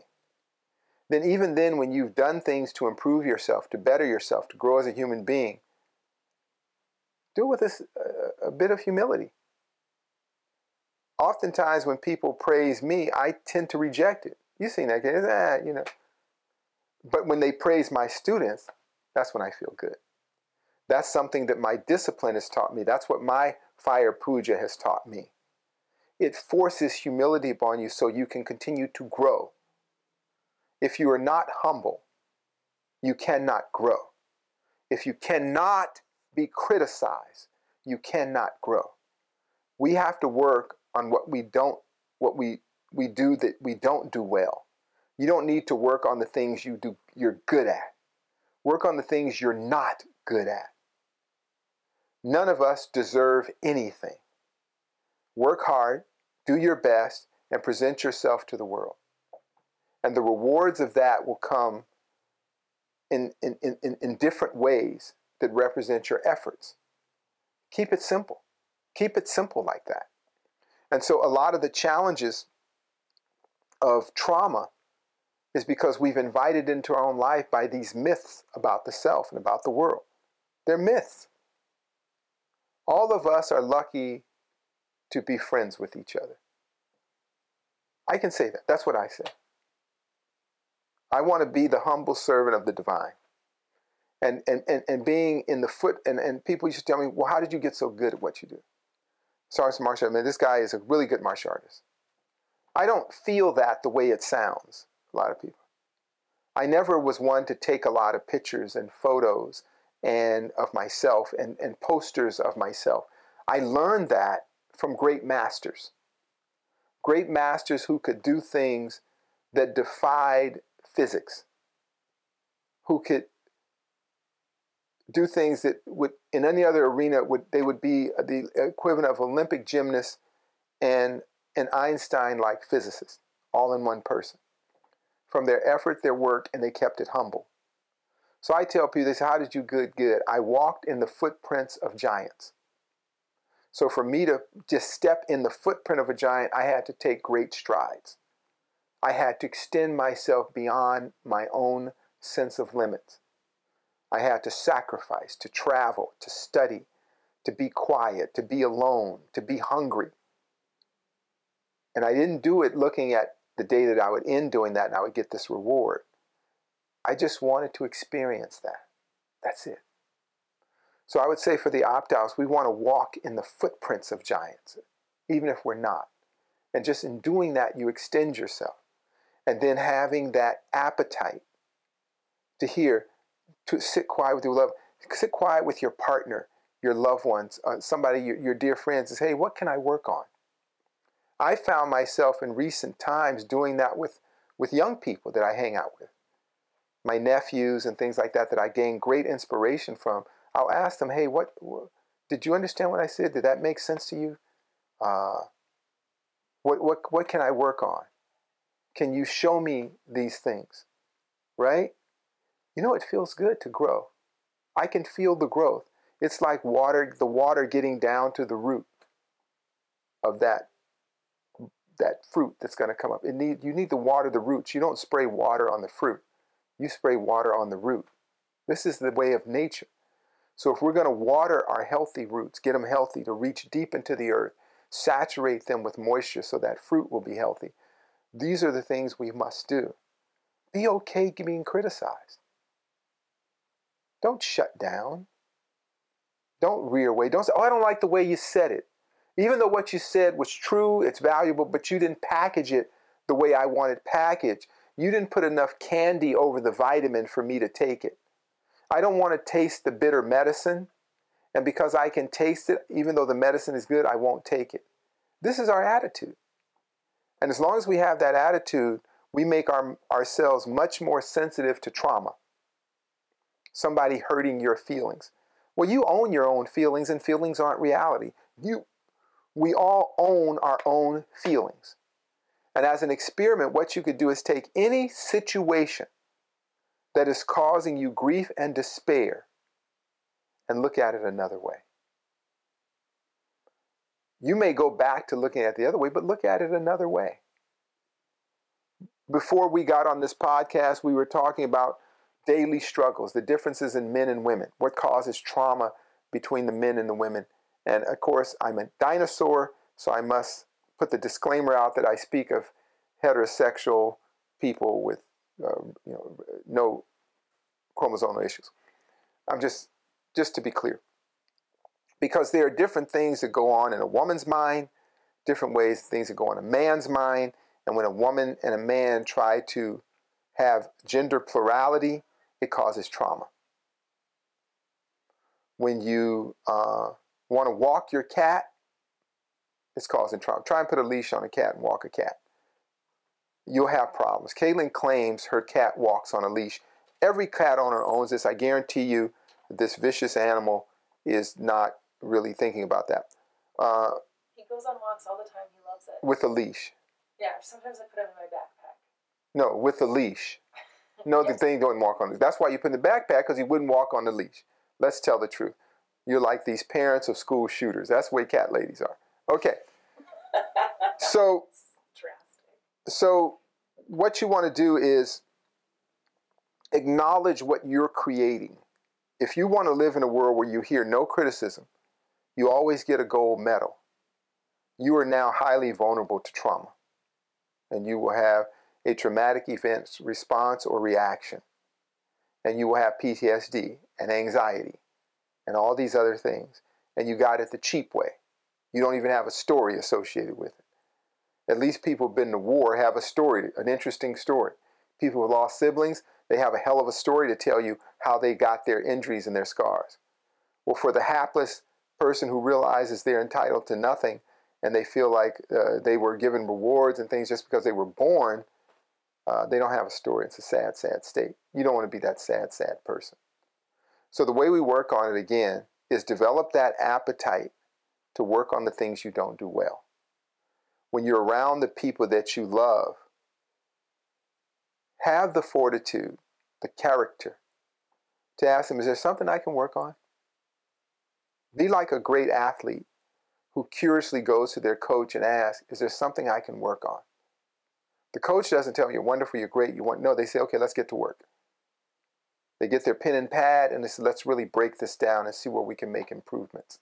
Then, even then, when you've done things to improve yourself, to better yourself, to grow as a human being, do it with a bit of humility oftentimes when people praise me, I tend to reject it. You've seen that you know. But when they praise my students, that's when I feel good. That's something that my discipline has taught me. That's what my fire puja has taught me. It forces humility upon you so you can continue to grow. If you are not humble, you cannot grow. If you cannot be criticized, you cannot grow. We have to work on what we don't, what we, we do that we don't do well You don't need to work on the things you do you're good at. Work on the things you're not good at. None of us deserve anything. Work hard, do your best, and present yourself to the world. And the rewards of that will come in, in, in, in different ways that represent your efforts. Keep it simple. Keep it simple like that. And so a lot of the challenges of trauma is because we've invited into our own life by these myths about the self and about the world. They're myths. All of us are lucky to be friends with each other. I can say that. That's what I say. I want to be the humble servant of the divine. And, and, and, and being in the foot, and, and people used to tell me, well, how did you get so good at what you do? Sorry, martial. I mean, this guy is a really good martial artist. I don't feel that the way it sounds, a lot of people. I never was one to take a lot of pictures and photos and of myself and, and posters of myself. I learned that from great masters. Great masters who could do things that defied physics, who could do things that would in any other arena would they would be the equivalent of Olympic gymnasts and an Einstein-like physicist, all in one person. From their effort, their work, and they kept it humble. So I tell people, they say, how did you good good? I walked in the footprints of giants. So for me to just step in the footprint of a giant, I had to take great strides. I had to extend myself beyond my own sense of limits. I had to sacrifice, to travel, to study, to be quiet, to be alone, to be hungry. And I didn't do it looking at the day that I would end doing that and I would get this reward. I just wanted to experience that. That's it. So I would say for the opt outs, we want to walk in the footprints of giants, even if we're not. And just in doing that, you extend yourself. And then having that appetite to hear, to sit quiet with your love, sit quiet with your partner, your loved ones, uh, somebody, your, your dear friends, and say, hey, what can I work on? I found myself in recent times doing that with, with young people that I hang out with, my nephews and things like that, that I gain great inspiration from I'll ask them, hey, what, did you understand what I said? Did that make sense to you? Uh, what, what, what can I work on? Can you show me these things? Right? You know, it feels good to grow. I can feel the growth. It's like water, the water getting down to the root of that that fruit that's going to come up. Need, you need to water the roots. You don't spray water on the fruit. You spray water on the root. This is the way of nature. So if we're going to water our healthy roots, get them healthy to reach deep into the earth, saturate them with moisture so that fruit will be healthy, these are the things we must do. Be okay being criticized. Don't shut down. Don't rear away. Don't say, oh, I don't like the way you said it. Even though what you said was true, it's valuable, but you didn't package it the way I wanted packaged. You didn't put enough candy over the vitamin for me to take it. I don't want to taste the bitter medicine. And because I can taste it, even though the medicine is good, I won't take it. This is our attitude. And as long as we have that attitude, we make our, ourselves much more sensitive to trauma. Somebody hurting your feelings. Well, you own your own feelings, and feelings aren't reality. You, we all own our own feelings. And as an experiment, what you could do is take any situation that is causing you grief and despair and look at it another way. You may go back to looking at it the other way, but look at it another way. Before we got on this podcast, we were talking about daily struggles, the differences in men and women, what causes trauma between the men and the women. And of course, I'm a dinosaur, so I must put the disclaimer out that I speak of heterosexual people with uh, you know, no chromosomal issues. I'm just, just to be clear. Because there are different things that go on in a woman's mind, different ways, things that go on in a man's mind. And when a woman and a man try to have gender plurality, it causes trauma. When you uh, want to walk your cat, it's causing trauma. Try and put a leash on a cat and walk a cat. you'll have problems. Caitlin claims her cat walks on a leash. Every cat owner owns this. I guarantee you, this vicious animal is not really thinking about that. Uh, he goes on walks all the time. He loves it. With a leash. Yeah, sometimes I put him in my backpack. No, with a leash. *laughs* No, yes. the thing don't walk on. It. That's why you put in the backpack because he wouldn't walk on the leash. Let's tell the truth. You're like these parents of school shooters. That's the way cat ladies are. Okay. *laughs* so, so what you want to do is acknowledge what you're creating. If you want to live in a world where you hear no criticism, you always get a gold medal. You are now highly vulnerable to trauma, and you will have a traumatic event's response or reaction, and you will have PTSD and anxiety and all these other things, and you got it the cheap way. You don't even have a story associated with it. At least people who've been to war have a story, an interesting story. People who lost siblings, they have a hell of a story to tell you how they got their injuries and their scars. Well, for the hapless person who realizes they're entitled to nothing and they feel like uh, they were given rewards and things just because they were born, uh, they don't have a story. It's a sad, sad state. You don't want to be that sad, sad person. So the way we work on it again is develop that appetite to work on the things you don't do well. When you're around the people that you love, have the fortitude, the character to ask them, is there something I can work on? Be like a great athlete who curiously goes to their coach and asks, is there something I can work on? The coach doesn't tell them you're wonderful, you're great, you want no, they say, okay, let's get to work. They get their pen and pad and they say, let's really break this down and see where we can make improvements.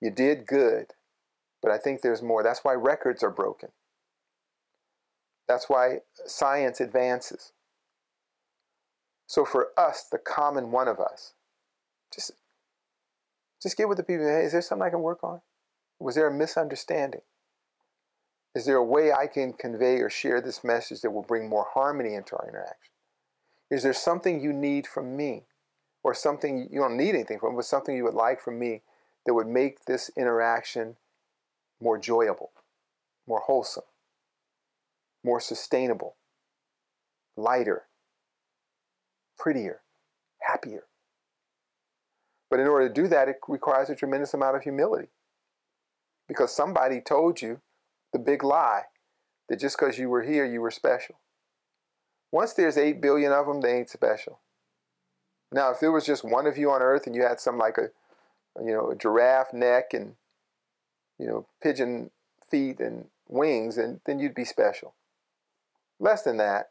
You did good, but I think there's more. That's why records are broken. That's why science advances. So for us, the common one of us, just just get with the people. Hey, is there something I can work on? Was there a misunderstanding? Is there a way I can convey or share this message that will bring more harmony into our interaction? Is there something you need from me? Or something you don't need anything from, but something you would like from me that would make this interaction more enjoyable, more wholesome, more sustainable, lighter, prettier, happier. But in order to do that, it requires a tremendous amount of humility. Because somebody told you the big lie that just because you were here, you were special. Once there's 8 billion of them, they ain't special. Now, if there was just one of you on earth and you had some like a, you know, a giraffe neck and, you know, pigeon feet and wings, and then you'd be special. Less than that,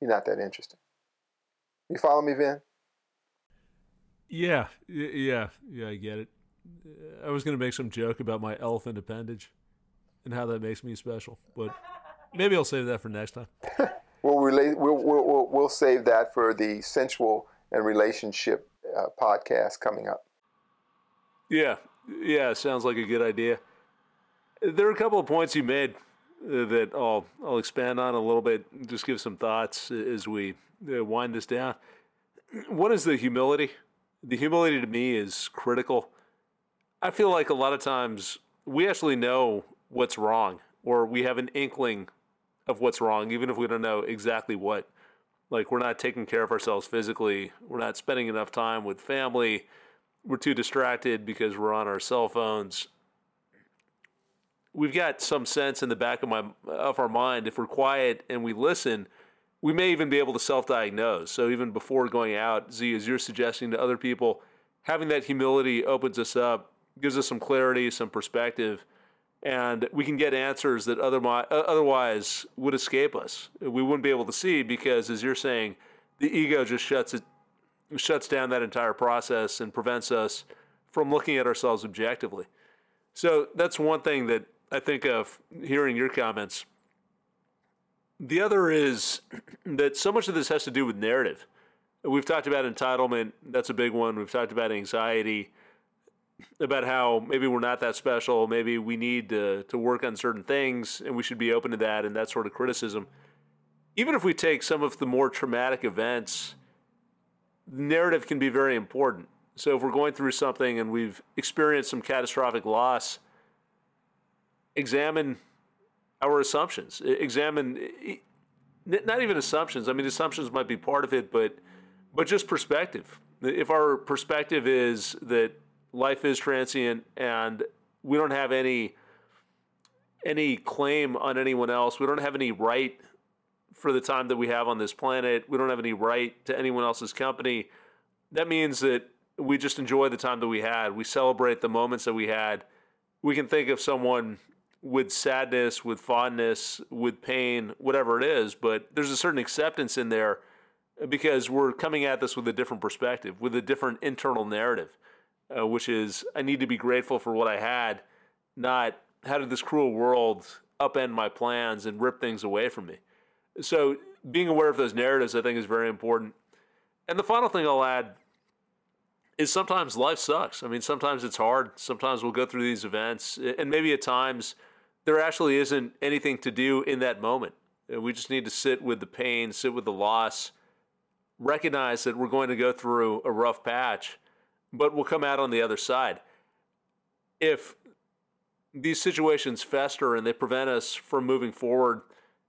you're not that interesting. You follow me, Vin? Yeah, yeah, yeah, I get it. I was going to make some joke about my elephant appendage and how that makes me special, but maybe I'll save that for next time. *laughs* we'll, relate, we'll, we'll, we'll, save that for the sensual and relationship uh, podcast coming up. Yeah, yeah, sounds like a good idea. There are a couple of points you made uh, that I'll, I'll expand on a little bit, just give some thoughts as we uh, wind this down. One is the humility the humility to me is critical. I feel like a lot of times we actually know what's wrong, or we have an inkling of what's wrong, even if we don't know exactly what. Like, we're not taking care of ourselves physically, we're not spending enough time with family, we're too distracted because we're on our cell phones. We've got some sense in the back of my of our mind if we're quiet and we listen we may even be able to self diagnose. So, even before going out, Zi, as you're suggesting to other people, having that humility opens us up, gives us some clarity, some perspective, and we can get answers that otherwise would escape us. We wouldn't be able to see because, as you're saying, the ego just shuts it, shuts down that entire process and prevents us from looking at ourselves objectively. So that's one thing that I think of hearing your comments the other is that so much of this has to do with narrative. We've talked about entitlement, that's a big one. We've talked about anxiety, about how maybe we're not that special, maybe we need to, to work on certain things, and we should be open to that and that sort of criticism. Even if we take some of the more traumatic events, narrative can be very important. So if we're going through something and we've experienced some catastrophic loss, examine our assumptions. Examine not even assumptions. I mean, assumptions might be part of it, but but just perspective. If our perspective is that life is transient and we don't have any any claim on anyone else, we don't have any right for the time that we have on this planet. We don't have any right to anyone else's company. That means that we just enjoy the time that we had. We celebrate the moments that we had. We can think of someone with sadness, with fondness, with pain, whatever it is, but there's a certain acceptance in there because we're coming at this with a different perspective, with a different internal narrative, uh, which is I need to be grateful for what I had, not how did this cruel world upend my plans and rip things away from me. So being aware of those narratives, I think, is very important. And the final thing I'll add is sometimes life sucks. I mean, sometimes it's hard. Sometimes we'll go through these events, and maybe at times there actually isn't anything to do in that moment. We just need to sit with the pain, sit with the loss, recognize that we're going to go through a rough patch, but we'll come out on the other side. If these situations fester and they prevent us from moving forward,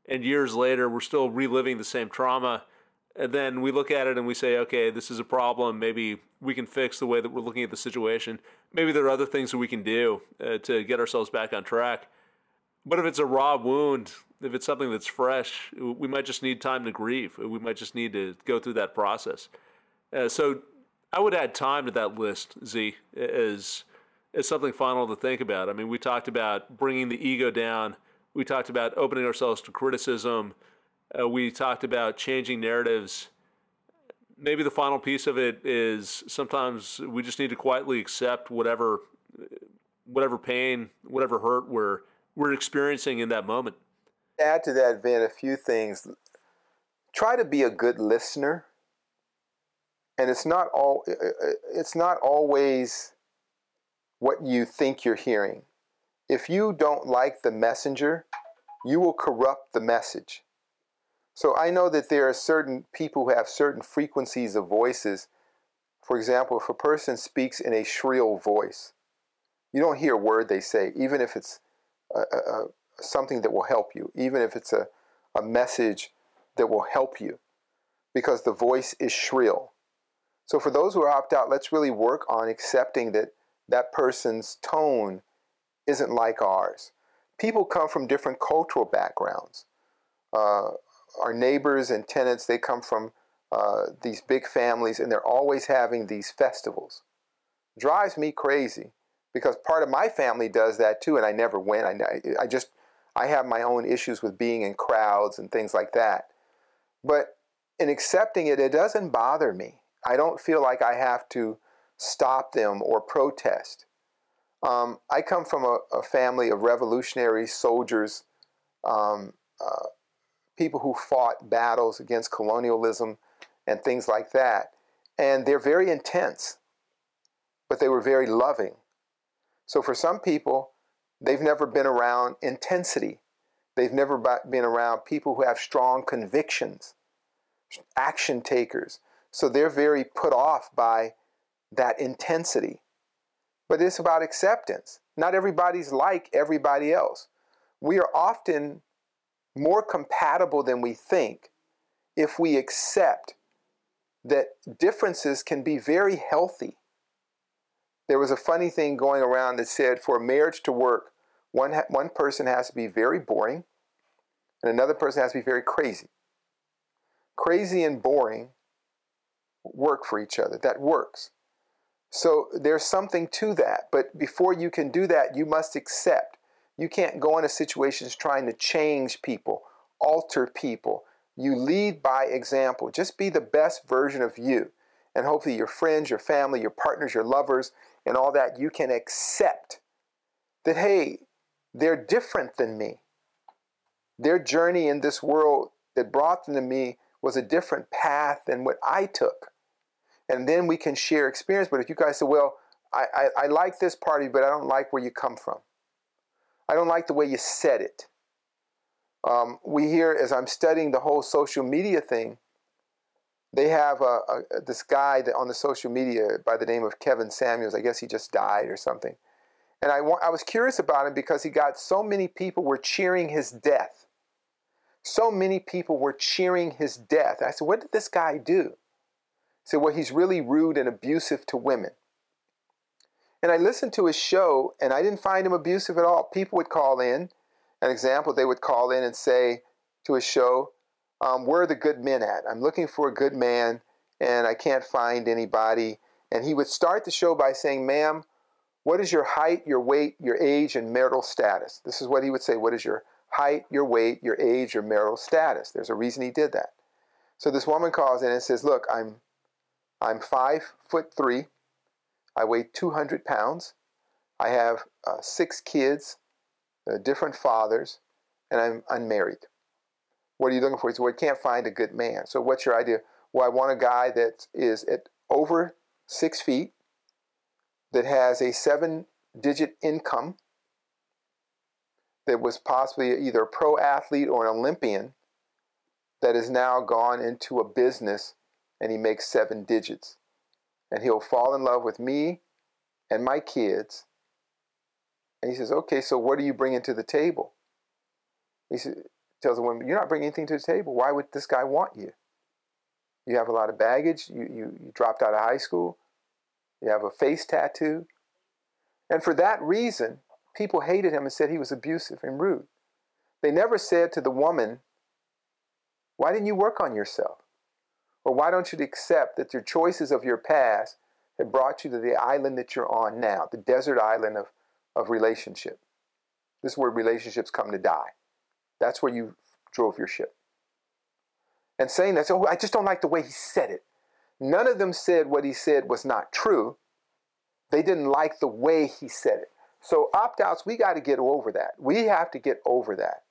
and years later we're still reliving the same trauma, and then we look at it and we say, okay, this is a problem. Maybe we can fix the way that we're looking at the situation. Maybe there are other things that we can do uh, to get ourselves back on track. But if it's a raw wound, if it's something that's fresh, we might just need time to grieve. We might just need to go through that process. Uh, so I would add time to that list, Zi, as, as something final to think about. I mean, we talked about bringing the ego down. We talked about opening ourselves to criticism. Uh, we talked about changing narratives. Maybe the final piece of it is sometimes we just need to quietly accept whatever, whatever pain, whatever hurt we're we're experiencing in that moment. Add to that, Vin, a few things. Try to be a good listener, and it's not all. It's not always what you think you're hearing. If you don't like the messenger, you will corrupt the message. So I know that there are certain people who have certain frequencies of voices. For example, if a person speaks in a shrill voice, you don't hear a word they say, even if it's a, a, something that will help you, even if it's a, a message that will help you, because the voice is shrill. So for those who are opt out, let's really work on accepting that that person's tone isn't like ours. People come from different cultural backgrounds. Uh, our neighbors and tenants, they come from uh, these big families, and they're always having these festivals. Drives me crazy because part of my family does that too, and I never went. I, I just I have my own issues with being in crowds and things like that. But in accepting it, it doesn't bother me. I don't feel like I have to stop them or protest. Um, I come from a, a, family of revolutionary soldiers, um, uh, people who fought battles against colonialism and things like that. And they're very intense, but they were very loving. So for some people, they've never been around intensity. They've never been around people who have strong convictions, action takers. So they're very put off by that intensity. But it's about acceptance. Not everybody's like everybody else. We are often more compatible than we think if we accept that differences can be very healthy there was a funny thing going around that said for a marriage to work, one, ha- one person has to be very boring and another person has to be very crazy. Crazy and boring work for each other. That works. So there's something to that. But before you can do that, you must accept. You can't go into situations trying to change people, alter people. You lead by example. Just be the best version of you. And hopefully, your friends, your family, your partners, your lovers, and all that, you can accept that, hey, they're different than me. Their journey in this world that brought them to me was a different path than what I took. And then we can share experience. But if you guys say, well, I, I, I like this party, but I don't like where you come from. I don't like the way you said it. Um, we hear, as I'm studying the whole social media thing, they have a, a, this guy on the social media by the name of Kevin Samuels. I guess he just died or something. And I, I was curious about him because he got so many people were cheering his death. So many people were cheering his death. I said, What did this guy do? Said, Well, he's really rude and abusive to women. And I listened to his show and I didn't find him abusive at all. People would call in, an example, they would call in and say to his show, um, Where are the good men at? I'm looking for a good man and I can't find anybody. And he would start the show by saying, Ma'am, what is your height, your weight, your age, and marital status? This is what he would say. What is your height, your weight, your age, your marital status? There's a reason he did that. So this woman calls in and says, Look, I'm I'm five foot three. I weigh 200 pounds. I have uh, six kids, uh, different fathers, and I'm unmarried. What are you looking for? He said, Well, I can't find a good man. So what's your idea? Well, I want a guy that is at over six feet, that has a seven digit income, that was possibly either a pro athlete or an Olympian, that has now gone into a business and he makes seven digits. And he'll fall in love with me and my kids. And he says, Okay, so what are you bringing to the table? He says, tells the woman, You're not bringing anything to the table. Why would this guy want you? You have a lot of baggage. You, you, you dropped out of high school. You have a face tattoo. And for that reason, people hated him and said he was abusive and rude. They never said to the woman, Why didn't you work on yourself? Or why don't you accept that your choices of your past have brought you to the island that you're on now, the desert island of, of relationship? This is where relationships come to die. That's where you drove your ship. And saying that, oh, I just don't like the way he said it. None of them said what he said was not true. They didn't like the way he said it. So opt outs, we got to get over that. We have to get over that.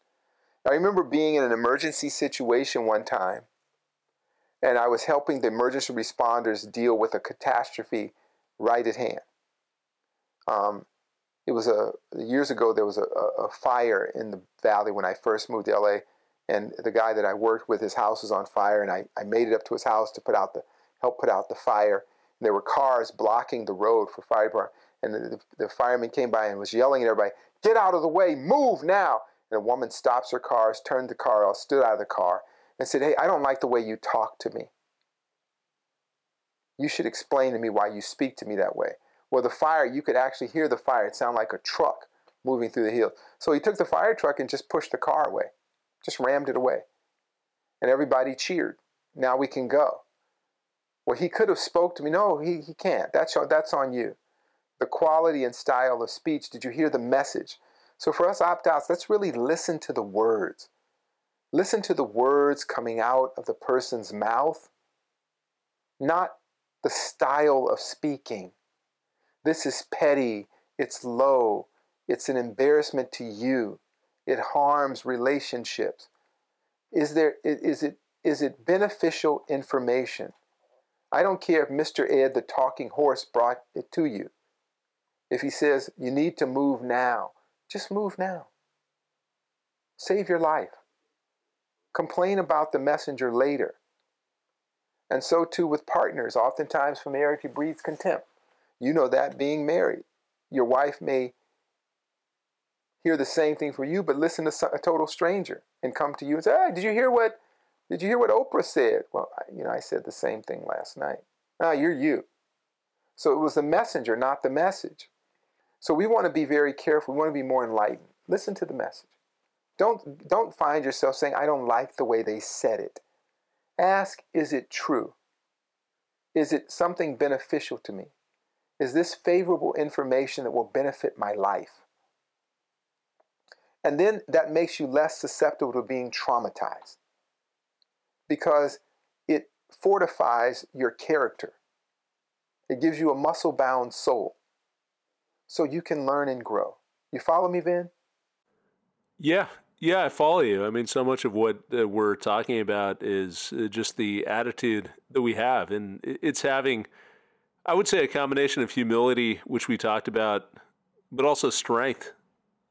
I remember being in an emergency situation one time, and I was helping the emergency responders deal with a catastrophe right at hand. Um, it was a years ago. There was a, a, fire in the valley when I first moved to LA, and the guy that I worked with, his house was on fire, and I, I made it up to his house to put out the help put out the fire. And there were cars blocking the road for fire department. And the, the, the fireman came by and was yelling at everybody, Get out of the way, move now. And a woman stops her cars, turned the car off, stood out of the car, and said, Hey, I don't like the way you talk to me. You should explain to me why you speak to me that way. Well, the fire, you could actually hear the fire. It sounded like a truck moving through the hills. So he took the fire truck and just pushed the car away, just rammed it away. And everybody cheered. Now we can go. Well, he could have spoke to me. No, he, he can't. That's, that's on you. The quality and style of speech. Did you hear the message? So for us opt-outs, let's really listen to the words. Listen to the words coming out of the person's mouth, not the style of speaking. This is petty, it's low, it's an embarrassment to you, it harms relationships. Is there is it is it beneficial information? I don't care if Mr. Ed, the talking horse, brought it to you. If he says, you need to move now, just move now. Save your life. Complain about the messenger later. And so too with partners. Oftentimes, familiarity breeds contempt. You know that being married. Your wife may hear the same thing for you, but listen to a total stranger and come to you and say, Hey, did you hear what did you hear what Oprah said? Well, you know, I said the same thing last night. Ah, you're you. So it was the messenger, not the message. So we want to be very careful. We want to be more enlightened. Listen to the message. Don't, don't find yourself saying, I don't like the way they said it. Ask, is it true? Is it something beneficial to me? Is this favorable information that will benefit my life? And then that makes you less susceptible to being traumatized because it fortifies your character. It gives you a muscle bound soul so you can learn and grow. You follow me, Vin? Yeah, yeah, I follow you. I mean, so much of what uh, we're talking about is uh, just the attitude that we have, and it's having, I would say, a combination of humility, which we talked about, but also strength.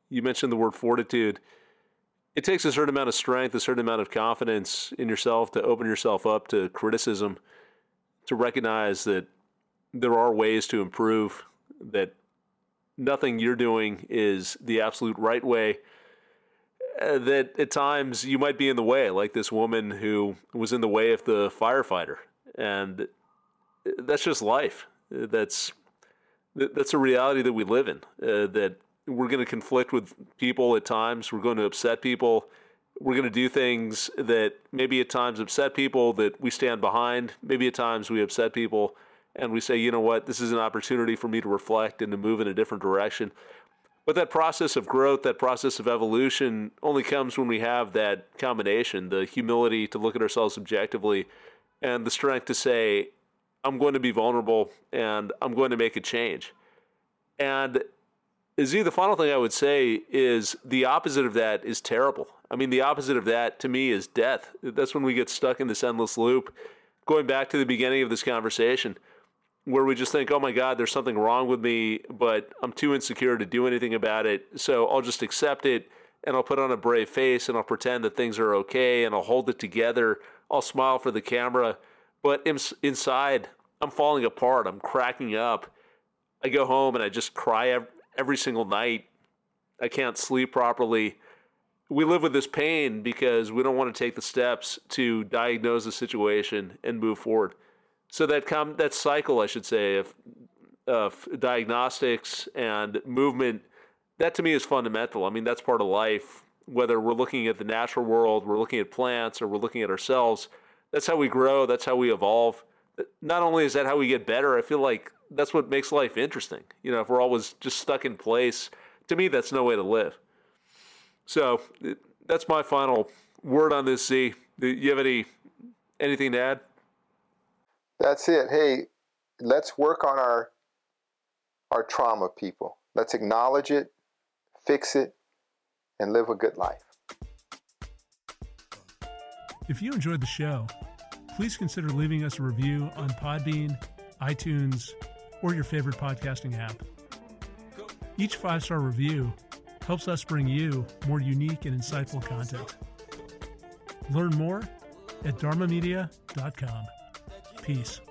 You mentioned the word fortitude it takes a certain amount of strength, a certain amount of confidence in yourself to open yourself up to criticism, to recognize that there are ways to improve, that nothing you're doing is the absolute right way. That at times you might be in the way, like this woman who was in the way of the firefighter, and that's just life. That's that's a reality that we live in. Uh, that we're going to conflict with people at times. We're going to upset people. We're going to do things that maybe at times upset people that we stand behind. Maybe at times we upset people and we say, you know what, this is an opportunity for me to reflect and to move in a different direction. But that process of growth, that process of evolution only comes when we have that combination the humility to look at ourselves objectively and the strength to say, I'm going to be vulnerable and I'm going to make a change. And Zi, the final thing I would say is the opposite of that is terrible. I mean, the opposite of that to me is death. That's when we get stuck in this endless loop. Going back to the beginning of this conversation, where we just think, oh my God, there's something wrong with me, but I'm too insecure to do anything about it. So I'll just accept it and I'll put on a brave face and I'll pretend that things are okay and I'll hold it together. I'll smile for the camera. But inside, I'm falling apart. I'm cracking up. I go home and I just cry every single night. I can't sleep properly. We live with this pain because we don't want to take the steps to diagnose the situation and move forward. So that com- that cycle, I should say, of, of diagnostics and movement, that to me is fundamental. I mean, that's part of life. Whether we're looking at the natural world, we're looking at plants, or we're looking at ourselves, that's how we grow. That's how we evolve. Not only is that how we get better, I feel like that's what makes life interesting. You know, if we're always just stuck in place, to me, that's no way to live. So that's my final word on this. Zi, do you have any anything to add? That's it. Hey, let's work on our our trauma, people. Let's acknowledge it, fix it, and live a good life. If you enjoyed the show, please consider leaving us a review on Podbean, iTunes, or your favorite podcasting app. Each five star review helps us bring you more unique and insightful content. Learn more at dharmamedia.com. Peace.